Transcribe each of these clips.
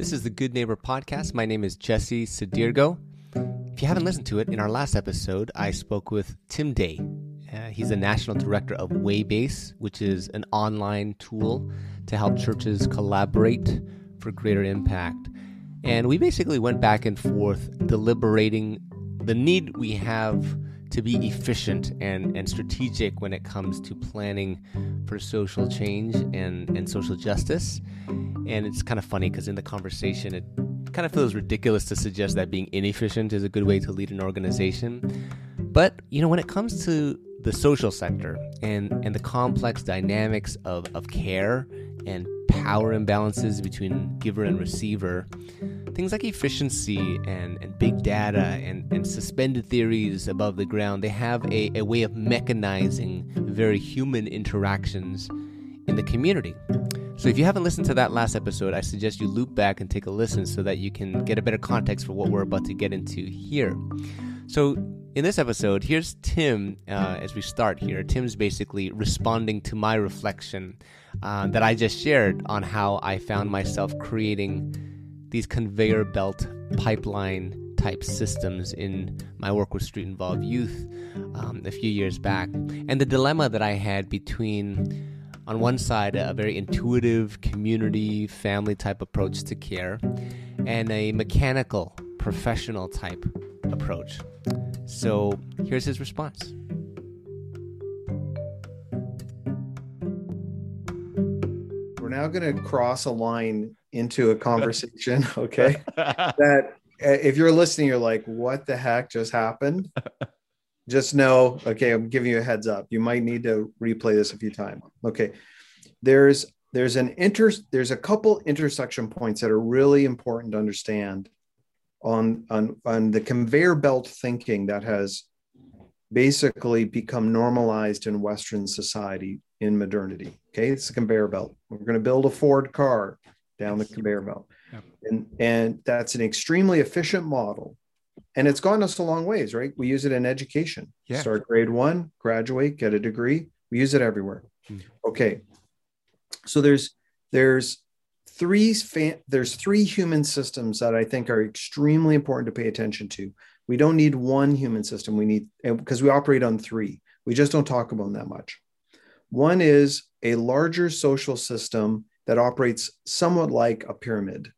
This is the Good Neighbor Podcast. My name is Jesse Sadirgo. If you haven't listened to it, in our last episode, I spoke with Tim Day. Uh, he's the national director of Waybase, which is an online tool to help churches collaborate for greater impact. And we basically went back and forth deliberating the need we have to be efficient and, and strategic when it comes to planning for social change and, and social justice. And it's kind of funny because in the conversation, it kind of feels ridiculous to suggest that being inefficient is a good way to lead an organization. But, you know, when it comes to the social sector and, and the complex dynamics of, of care and power imbalances between giver and receiver, things like efficiency and, and big data and, and suspended theories above the ground, they have a, a way of mechanizing very human interactions in the community. So if you haven't listened to that last episode, I suggest you loop back and take a listen so that you can get a better context for what we're about to get into here. So in this episode, here's Tim uh, as we start here. Tim's basically responding to my reflection uh, that I just shared on how I found myself creating these conveyor belt pipeline type systems in my work with street involved youth um, a few years back. And the dilemma that I had between, on one side, a very intuitive community family type approach to care, and a mechanical professional type approach. So here's his response. We're now going to cross a line into a conversation, okay? that uh, if you're listening, you're like, what the heck just happened? just know, okay, I'm giving you a heads up. You might need to replay this a few times. Okay. There's there's an inter there's a couple intersection points that are really important to understand on on on the conveyor belt thinking that has basically become normalized in Western society in modernity. Okay, it's a conveyor belt. We're going to build a Ford car down the conveyor belt. Yep. And, and that's an extremely efficient model. And it's gone us a long ways, right? We use it in education. Yeah. Start grade one, graduate, get a degree. We use it everywhere. Mm. Okay. So there's there's three fa- there's three human systems that I think are extremely important to pay attention to. We don't need one human system. We need because we operate on three. We just don't talk about them that much. One is a larger social system that operates somewhat like a pyramid.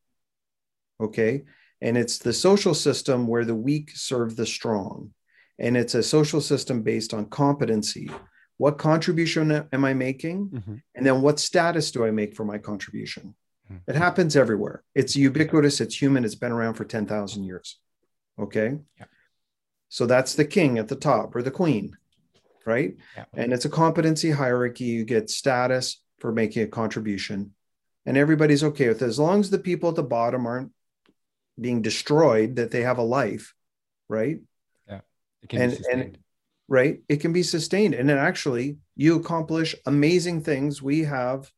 Okay. And it's the social system where the weak serve the strong. And it's a social system based on competency. What contribution am I making? Mm-hmm. And then what status do I make for my contribution? Mm-hmm. It happens everywhere. It's ubiquitous, it's human, it's been around for 10,000 years. Okay. Yeah. So that's the king at the top or the queen, right? Yeah. And it's a competency hierarchy. You get status for making a contribution and everybody's okay with it as long as the people at the bottom aren't being destroyed that they have a life right yeah and, and right it can be sustained and then actually you accomplish amazing things we have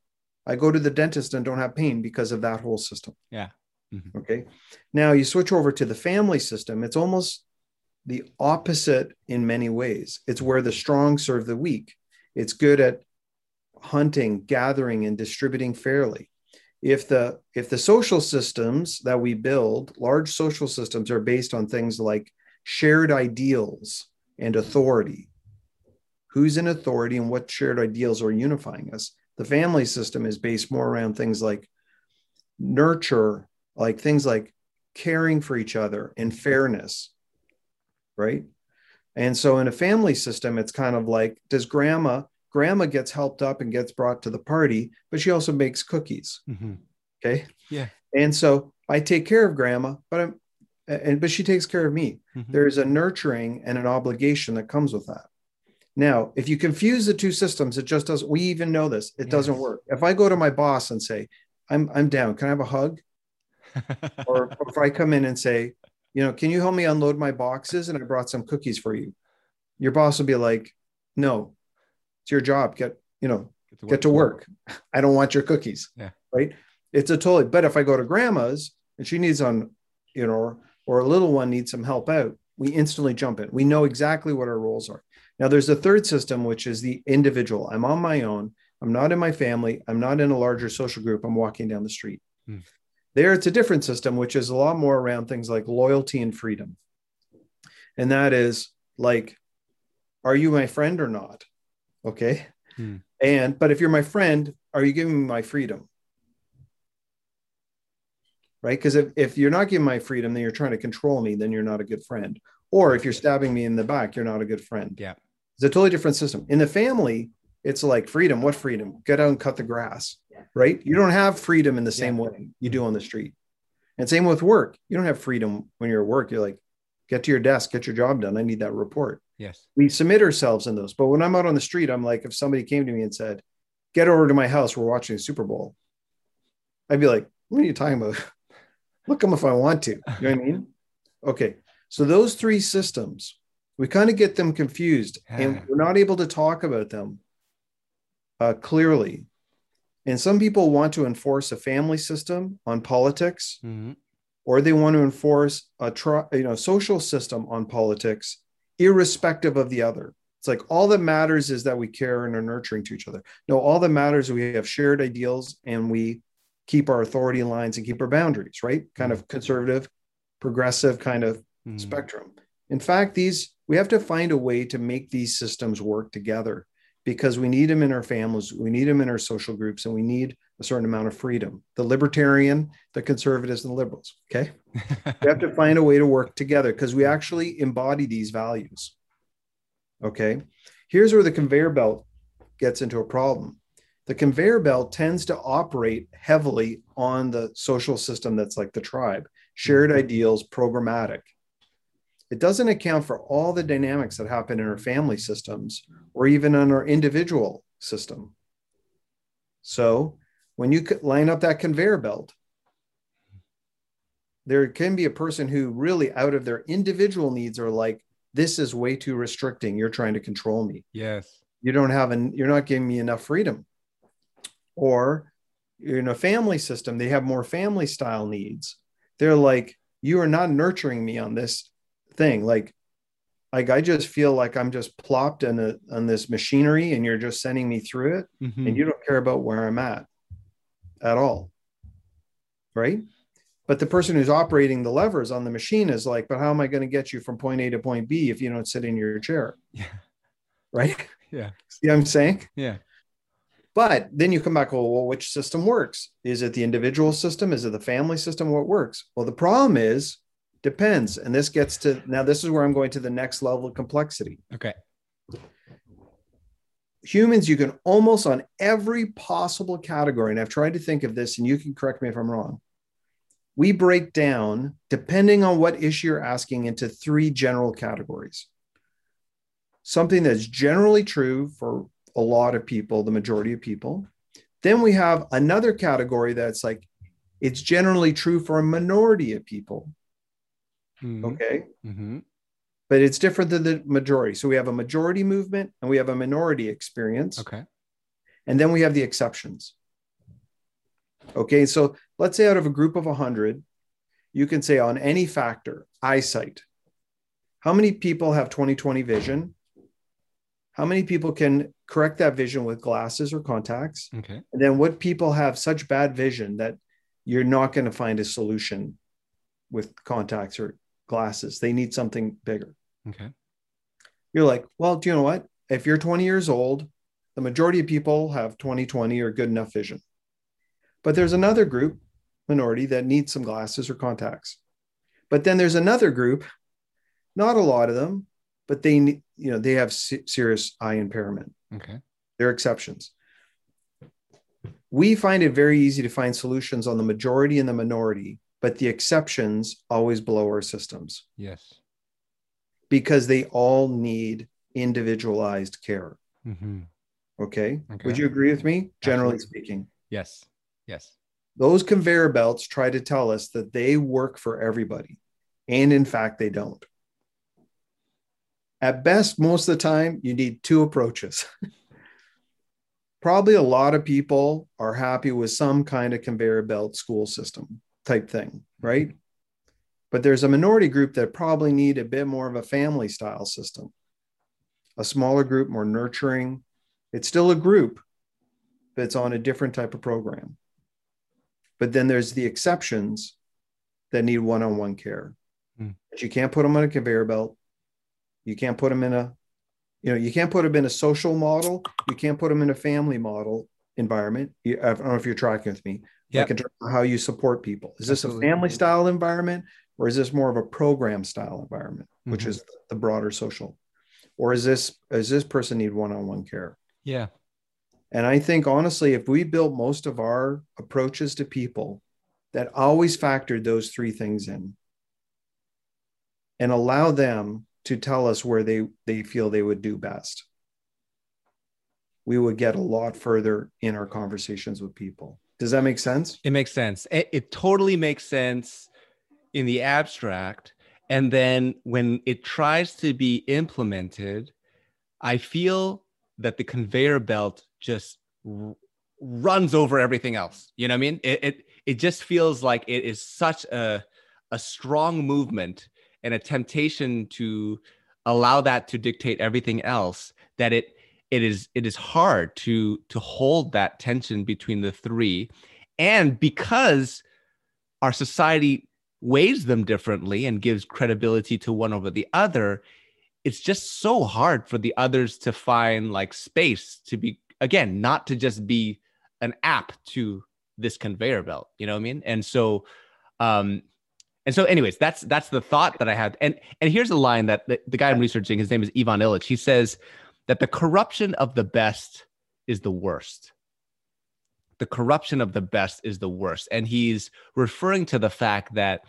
i go to the dentist and don't have pain because of that whole system yeah mm-hmm. okay. Now you switch over to the family system. It's almost the opposite in many ways. It's where the strong serve the weak. It's good at hunting gathering and distributing fairly. If the if the social systems that we build large social systems are based on things like shared ideals and authority. Who's in authority and what shared ideals are unifying us? The family system is based more around things like nurture like things like caring for each other and fairness right and so in a family system it's kind of like does grandma grandma gets helped up and gets brought to the party, but she also makes cookies. Mm-hmm. Okay. Yeah. And so I take care of grandma, but I'm, and, but she takes care of me. Mm-hmm. There's a nurturing and an obligation that comes with that. Now, if you confuse the two systems, it just doesn't, we even know this, it yes. doesn't work. If I go to my boss and say, I'm, I'm down, can I have a hug? Or, if I come in and say, you know, can you help me unload my boxes? And I brought some cookies for you. Your boss will be like, no, it's your job. Get, you know, get to work. Get to work. I don't want your cookies. Yeah. Right. It's a totally, but if I go to grandma's and she needs on, you know, or or a little one needs some help out, we instantly jump in. We know exactly what our roles are. Now there's a third system, which is the individual. I'm on my own. I'm not in my family. I'm not in a larger social group. I'm walking down the street. Hmm. There, it's a different system, which is a lot more around things like loyalty and freedom. And that is like, are you my friend or not? Okay. Hmm. And, but if you're my friend, are you giving me my freedom? Right. Because if, if you're not giving my freedom, then you're trying to control me, then you're not a good friend. Or if you're stabbing me in the back, you're not a good friend. Yeah. It's a totally different system. In the family, it's like freedom. What freedom? Get out and cut the grass. Right. You don't have freedom in the same yeah. way you do on the street. And same with work. You don't have freedom when you're at work. You're like, get to your desk, get your job done. I need that report. Yes. We submit ourselves in those. But when I'm out on the street, I'm like, if somebody came to me and said, get over to my house, we're watching the Super Bowl, I'd be like, what are you talking about? Look them if I want to. You know what I mean? Okay. So those three systems, we kind of get them confused and we're not able to talk about them uh, clearly. And some people want to enforce a family system on politics, mm-hmm. or they want to enforce a tri- you know social system on politics, irrespective of the other. It's like all that matters is that we care and are nurturing to each other. No, all that matters is we have shared ideals and we keep our authority lines and keep our boundaries, right? Kind of conservative, progressive kind of mm. spectrum. In fact, these we have to find a way to make these systems work together because we need them in our families, we need them in our social groups, and we need a certain amount of freedom. The libertarian, the conservatives, and the liberals. Okay. we have to find a way to work together because we actually embody these values. Okay. Here's where the conveyor belt gets into a problem. The conveyor belt tends to operate heavily on the social system that's like the tribe, shared mm-hmm. ideals, programmatic. It doesn't account for all the dynamics that happen in our family systems or even in our individual system. So when you line up that conveyor belt, there can be a person who really out of their individual needs are like, this is way too restricting. You're trying to control me. Yes. You don't have an, you're not giving me enough freedom. Or in a family system, they have more family style needs. They're like, you are not nurturing me on this thing. Like, like I just feel like I'm just plopped in a on this machinery and you're just sending me through it mm-hmm. and you don't care about where I'm at at all. Right. But the person who's operating the levers on the machine is like, but how am I going to get you from point A to point B if you don't sit in your chair? Yeah. Right. Yeah. See what I'm saying? Yeah. But then you come back, well, well, which system works? Is it the individual system? Is it the family system? What works? Well, the problem is depends. And this gets to now, this is where I'm going to the next level of complexity. Okay. Humans, you can almost on every possible category, and I've tried to think of this, and you can correct me if I'm wrong. We break down, depending on what issue you're asking, into three general categories. Something that's generally true for a lot of people, the majority of people. Then we have another category that's like it's generally true for a minority of people. Mm-hmm. Okay. Mm-hmm. But it's different than the majority. So we have a majority movement and we have a minority experience. Okay. And then we have the exceptions. Okay. So let's say out of a group of 100, you can say on any factor, eyesight, how many people have 20 20 vision? How many people can correct that vision with glasses or contacts. Okay. And then what people have such bad vision that you're not going to find a solution with contacts or glasses. They need something bigger. Okay. You're like, well, do you know what? If you're 20 years old, the majority of people have 20 20 or good enough vision. But there's another group, minority, that needs some glasses or contacts. But then there's another group, not a lot of them, but they you know they have serious eye impairment okay they're exceptions we find it very easy to find solutions on the majority and the minority but the exceptions always blow our systems yes because they all need individualized care mm-hmm. okay? okay? would you agree with me generally Absolutely. speaking yes yes those conveyor belts try to tell us that they work for everybody and in fact they don't at best, most of the time, you need two approaches. Probably a lot of people are happy with some kind of conveyor belt school system type thing, right? But there's a minority group that probably need a bit more of a family style system, a smaller group, more nurturing. It's still a group, but it's on a different type of program. but then there's the exceptions that need one-on-one care. Mm. But you can't put them on a conveyor belt. You can't put them in a, you know, you can't put them in a social model. You can't put them in a family model environment. I don't know if you're tracking with me. Yep. Like in terms of how you support people. Is this a family style environment or is this more of a program style environment, which Mhm. is the broader social? Or is this does this person need one-on-one care? Yeah. And I think honestly, if we built most of our approaches to people that always factored those three things in and allow them to tell us where they, they feel they would do best, we would get a lot further in our conversations with people. Does that make sense? It makes sense. It, it totally makes sense in the abstract. And then when it tries to be implemented, I feel that the conveyor belt just r- runs over everything else. You know what I mean? It, it, it just feels like it is such a, a strong movement and a temptation to allow that to dictate everything else that it it is it is hard to to hold that tension between the three. And because our society weighs them differently and gives credibility to one over the other it's just so hard for the others to find like space to be again not to just be an app to this conveyor belt you know what i mean? And so um and so anyways that's that's the thought that i had. And and here's a line that the, the guy i'm researching his name is ivan illich he says that the corruption of the best is the worst. The corruption of the best is the worst. And he's referring to the fact that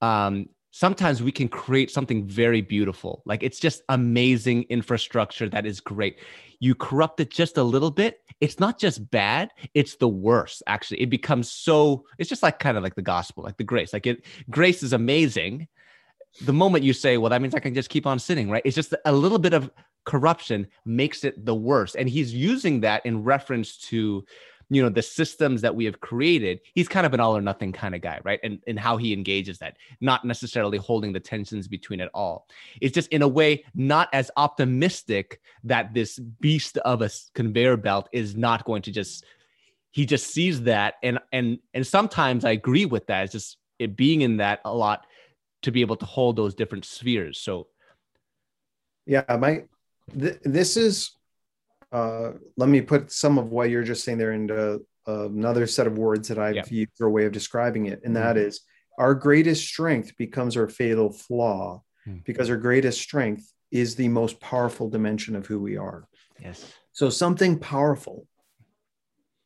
um sometimes we can create something very beautiful. Like it's just amazing infrastructure that is great. You corrupt it just a little bit. It's not just bad it's the worst actually. It becomes so it's just like kind of like the gospel like the grace. Like it grace is amazing. The moment you say well that means i can just keep on sinning right? It's just a little bit of corruption makes it the worst. And he's using that in reference to you know the systems that we have created. He's kind of an all or nothing kind of guy right? And and how he engages that not necessarily holding the tensions between it all. It's just in a way not as optimistic that this beast of a conveyor belt is not going to just he just sees that. And and and sometimes i agree with that. It's just it being in that a lot to be able to hold those different spheres. So Yeah, my th- this is uh let me put some of what you're just saying there into uh, another set of words that I've used for a way of describing it, and that is our greatest strength becomes our fatal flaw Hmm. because our greatest strength is the most powerful dimension of who we are. yes So something powerful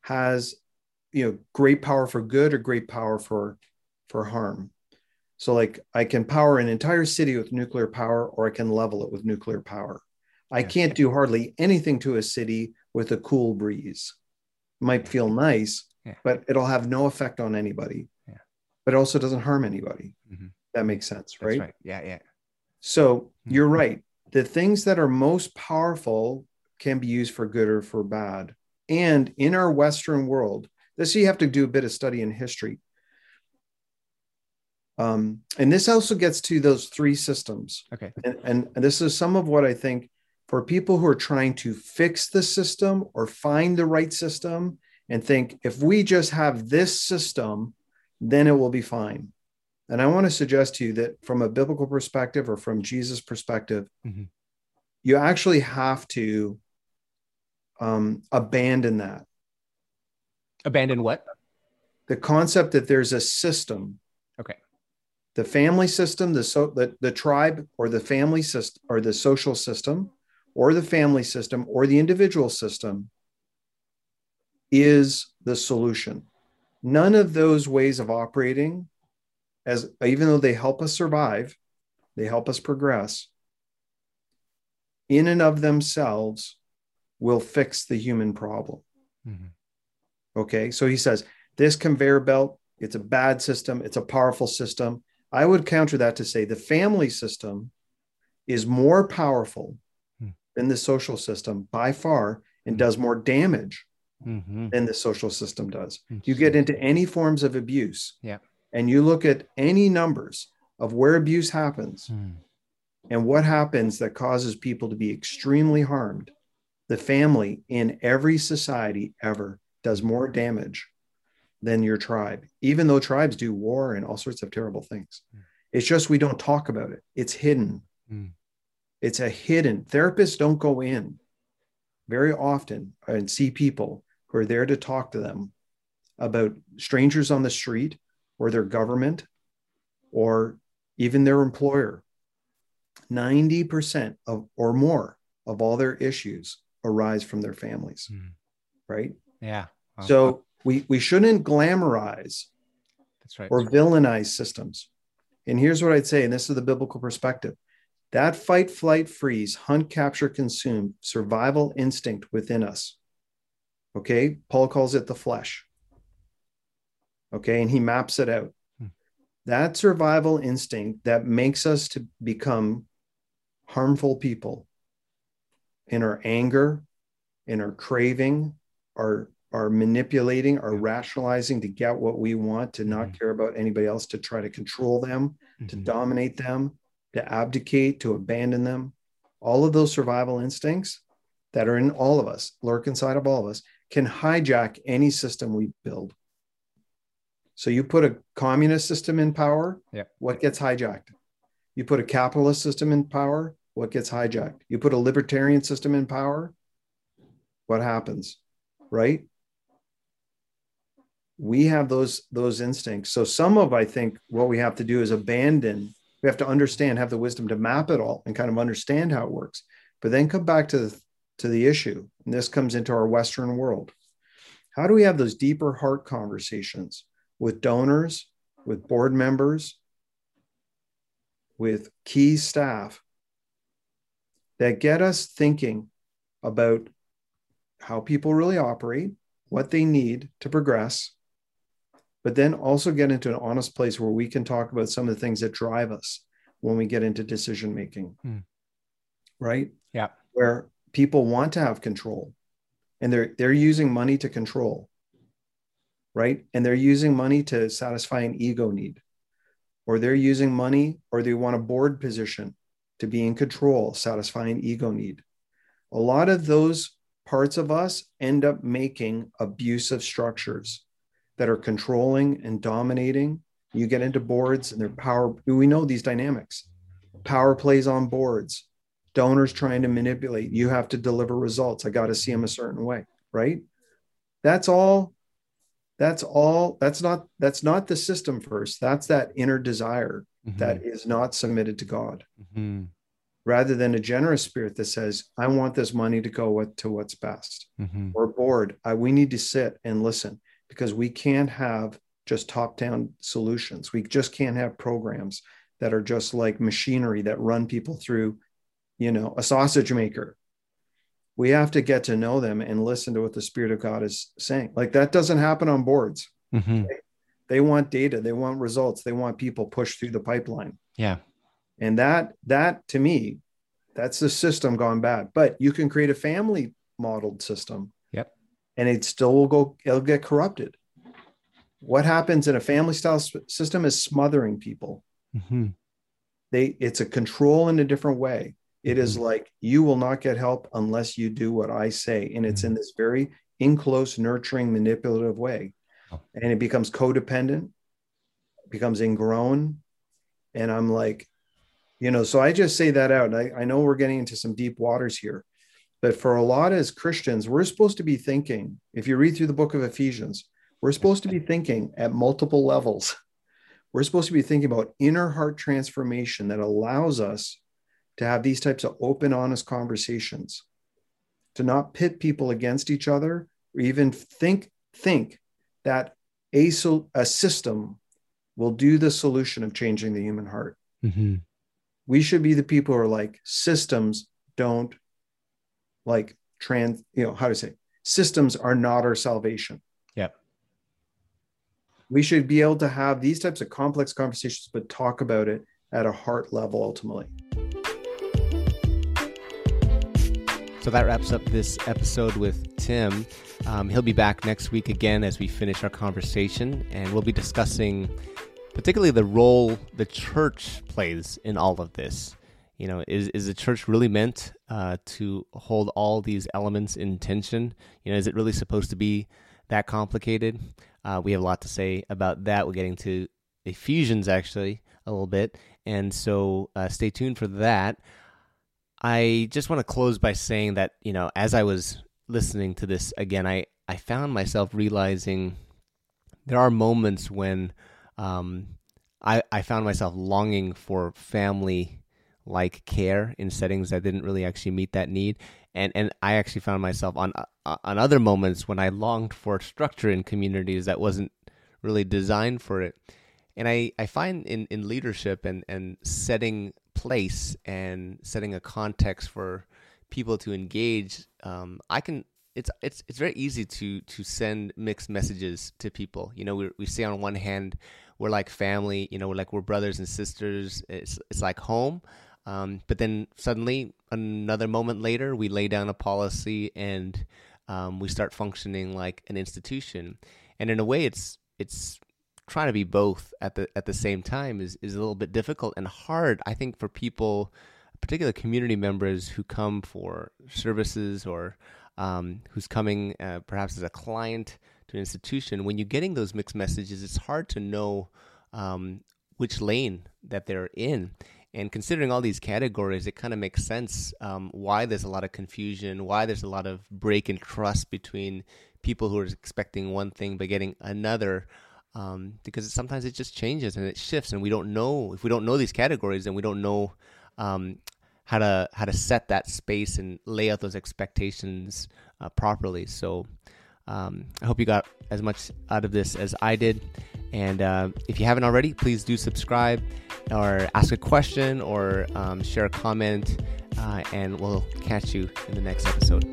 has you know great power for good or great power for for harm. So like I can power an entire city with nuclear power or I can level it with nuclear power. I can't do hardly anything to a city with a cool breeze. Might feel nice, Yeah. but it'll have no effect on anybody. Yeah. But it also doesn't harm anybody. Mhm. That makes sense, that's right? right yeah yeah So Mhm. you're right. The things that are most powerful can be used for good or for bad. And in our Western world, this you have to do a bit of study in history. Um, and this also gets to those three systems. okay And, and, and this is some of what I think for people who are trying to fix the system or find the right system and think if we just have this system, then it will be fine. And I want to suggest to you that from a biblical perspective or from Jesus' perspective, Mhm. you actually have to um, abandon that. abandon what The concept that there's a system okay the family system, the so the, the tribe or the family system or the social system or the family system or the individual system is the solution. None of those ways of operating, as even though they help us survive, they help us progress, in and of themselves will fix the human problem. Mhm. Okay. So he says this conveyor belt, it's a bad system, it's a powerful system. I would counter that to say the family system is more powerful. Than the social system by far and does more damage Mhm. than the social system does. You get into any forms of abuse. Yeah. And you look at any numbers of where abuse happens Mm. and what happens that causes people to be extremely harmed. The family in every society ever does more damage than your tribe, even though tribes do war and all sorts of terrible things. Mm. It's just we don't talk about it. It's hidden. It's a hidden. Therapists don't go in very often and see people who are there to talk to them about strangers on the street or their government or even their employer. 90% of or more of all their issues arise from their families. Mm. Right? Yeah. Wow. So we we shouldn't glamorize that's right or villainize systems and here's what i'd say and this is the biblical perspective that fight flight freeze hunt capture consume survival instinct within us okay paul calls it the flesh okay and he maps it out hmm. that survival instinct that makes us to become harmful people in our anger in our craving our are manipulating, are rationalizing to get what we want, to not mm-hmm. care about anybody else, to try to control them, mm-hmm. to dominate them, to abdicate, to abandon them. All of those survival instincts that are in all of us, lurk inside of all of us, can hijack any system we build. So you put a communist system in power, yeah. what gets hijacked? You put a capitalist system in power, what gets hijacked? You put a libertarian system in power, what happens? Right? we have those those instincts so some of i think what we have to do is abandon we have to understand have the wisdom to map it all and kind of understand how it works but then come back to the to the issue. And this comes into our western world. How do we have those deeper heart conversations with donors with board members with key staff that get us thinking about how people really operate what they need to progress but then also get into an honest place where we can talk about some of the things that drive us when we get into decision making. Mm. Right? Yeah. Where people want to have control and they're they're using money to control. Right? And they're using money to satisfy an ego need. Or they're using money or they want a board position to be in control, satisfying ego need. A lot of those parts of us end up making abusive structures that are controlling and dominating. You get into boards and their power. We know these dynamics. Power plays on boards. Donors trying to manipulate. You have to deliver results. I got to see them a certain way, right? That's all. That's all. That's not. That's not the system first. That's that inner desire mm-hmm. that is not submitted to God. Mm-hmm. Rather than a generous spirit that says, "I want this money to go to what's best," mm-hmm. or board, I, we need to sit and listen because we can't have just top down solutions. We just can't have programs that are just like machinery that run people through, you know, a sausage maker. We have to get to know them and listen to what the Spirit of God is saying. Like that doesn't happen on boards. Mm-hmm. They, they want data, they want results, they want people pushed through the pipeline. Yeah. And that, that to me, that's the system gone bad. But you can create a family modeled system and it still will go it'll get corrupted what happens in a family style system is smothering people mm-hmm. they it's a control in a different way It is mm-hmm. like you will not get help unless you do what i say and it's mm-hmm. in this very in close nurturing manipulative way oh. and it becomes codependent becomes ingrown and i'm like you know so i just say that out I, I know we're getting into some deep waters here but for a lot as Christians, we're supposed to be thinking, if you read through the book of Ephesians, we're supposed to be thinking at multiple levels. We're supposed to be thinking about inner heart transformation that allows us to have these types of open, honest conversations, to not pit people against each other, or even think think that a, a system will do the solution of changing the human heart. Mm-hmm. We should be the people who are like, systems don't like trans, you know, how to say systems are not our salvation. Yeah. We should be able to have these types of complex conversations, but talk about it at a heart level ultimately. So that wraps up this episode with Tim. Um, he'll be back next week again as we finish our conversation, and we'll be discussing particularly the role the church plays in all of this. You know, is is the church really meant uh, to hold all these elements in tension? You know, is it really supposed to be that complicated. Uh, we have a lot to say about that. We're getting to Ephesians actually a little bit, and so uh, stay tuned for that. I just want to close by saying that you know, as I was listening to this again, I I found myself realizing there are moments when um, I I found myself longing for family like care in settings that didn't really actually meet that need, and and I actually found myself on uh, on other moments when I longed for structure in communities that wasn't really designed for it. And I, I find in, in leadership and, and setting place and setting a context for people to engage, um, I can it's it's it's very easy to to send mixed messages to people. You know, we we say on one hand we're like family, you know, we're like we're brothers and sisters. It's it's like home. Um, but then suddenly, another moment later, we lay down a policy and um, we start functioning like an institution. And in a way, it's it's trying to be both at the at the same time is is a little bit difficult and hard. I think for people, particular community members who come for services or um, who's coming uh, perhaps as a client to an institution. When you're getting those mixed messages, it's hard to know um, which lane that they're in. And considering all these categories, it kind of makes sense um, why there's a lot of confusion, why there's a lot of break in trust between people who are expecting one thing but getting another. Um, because sometimes it just changes and it shifts, and we don't know if we don't know these categories, then we don't know um, how to how to set that space and lay out those expectations uh, properly. So um, I hope you got as much out of this as I did. And uh, if you haven't already, please do subscribe or ask a question or um, share a comment. Uh, and we'll catch you in the next episode.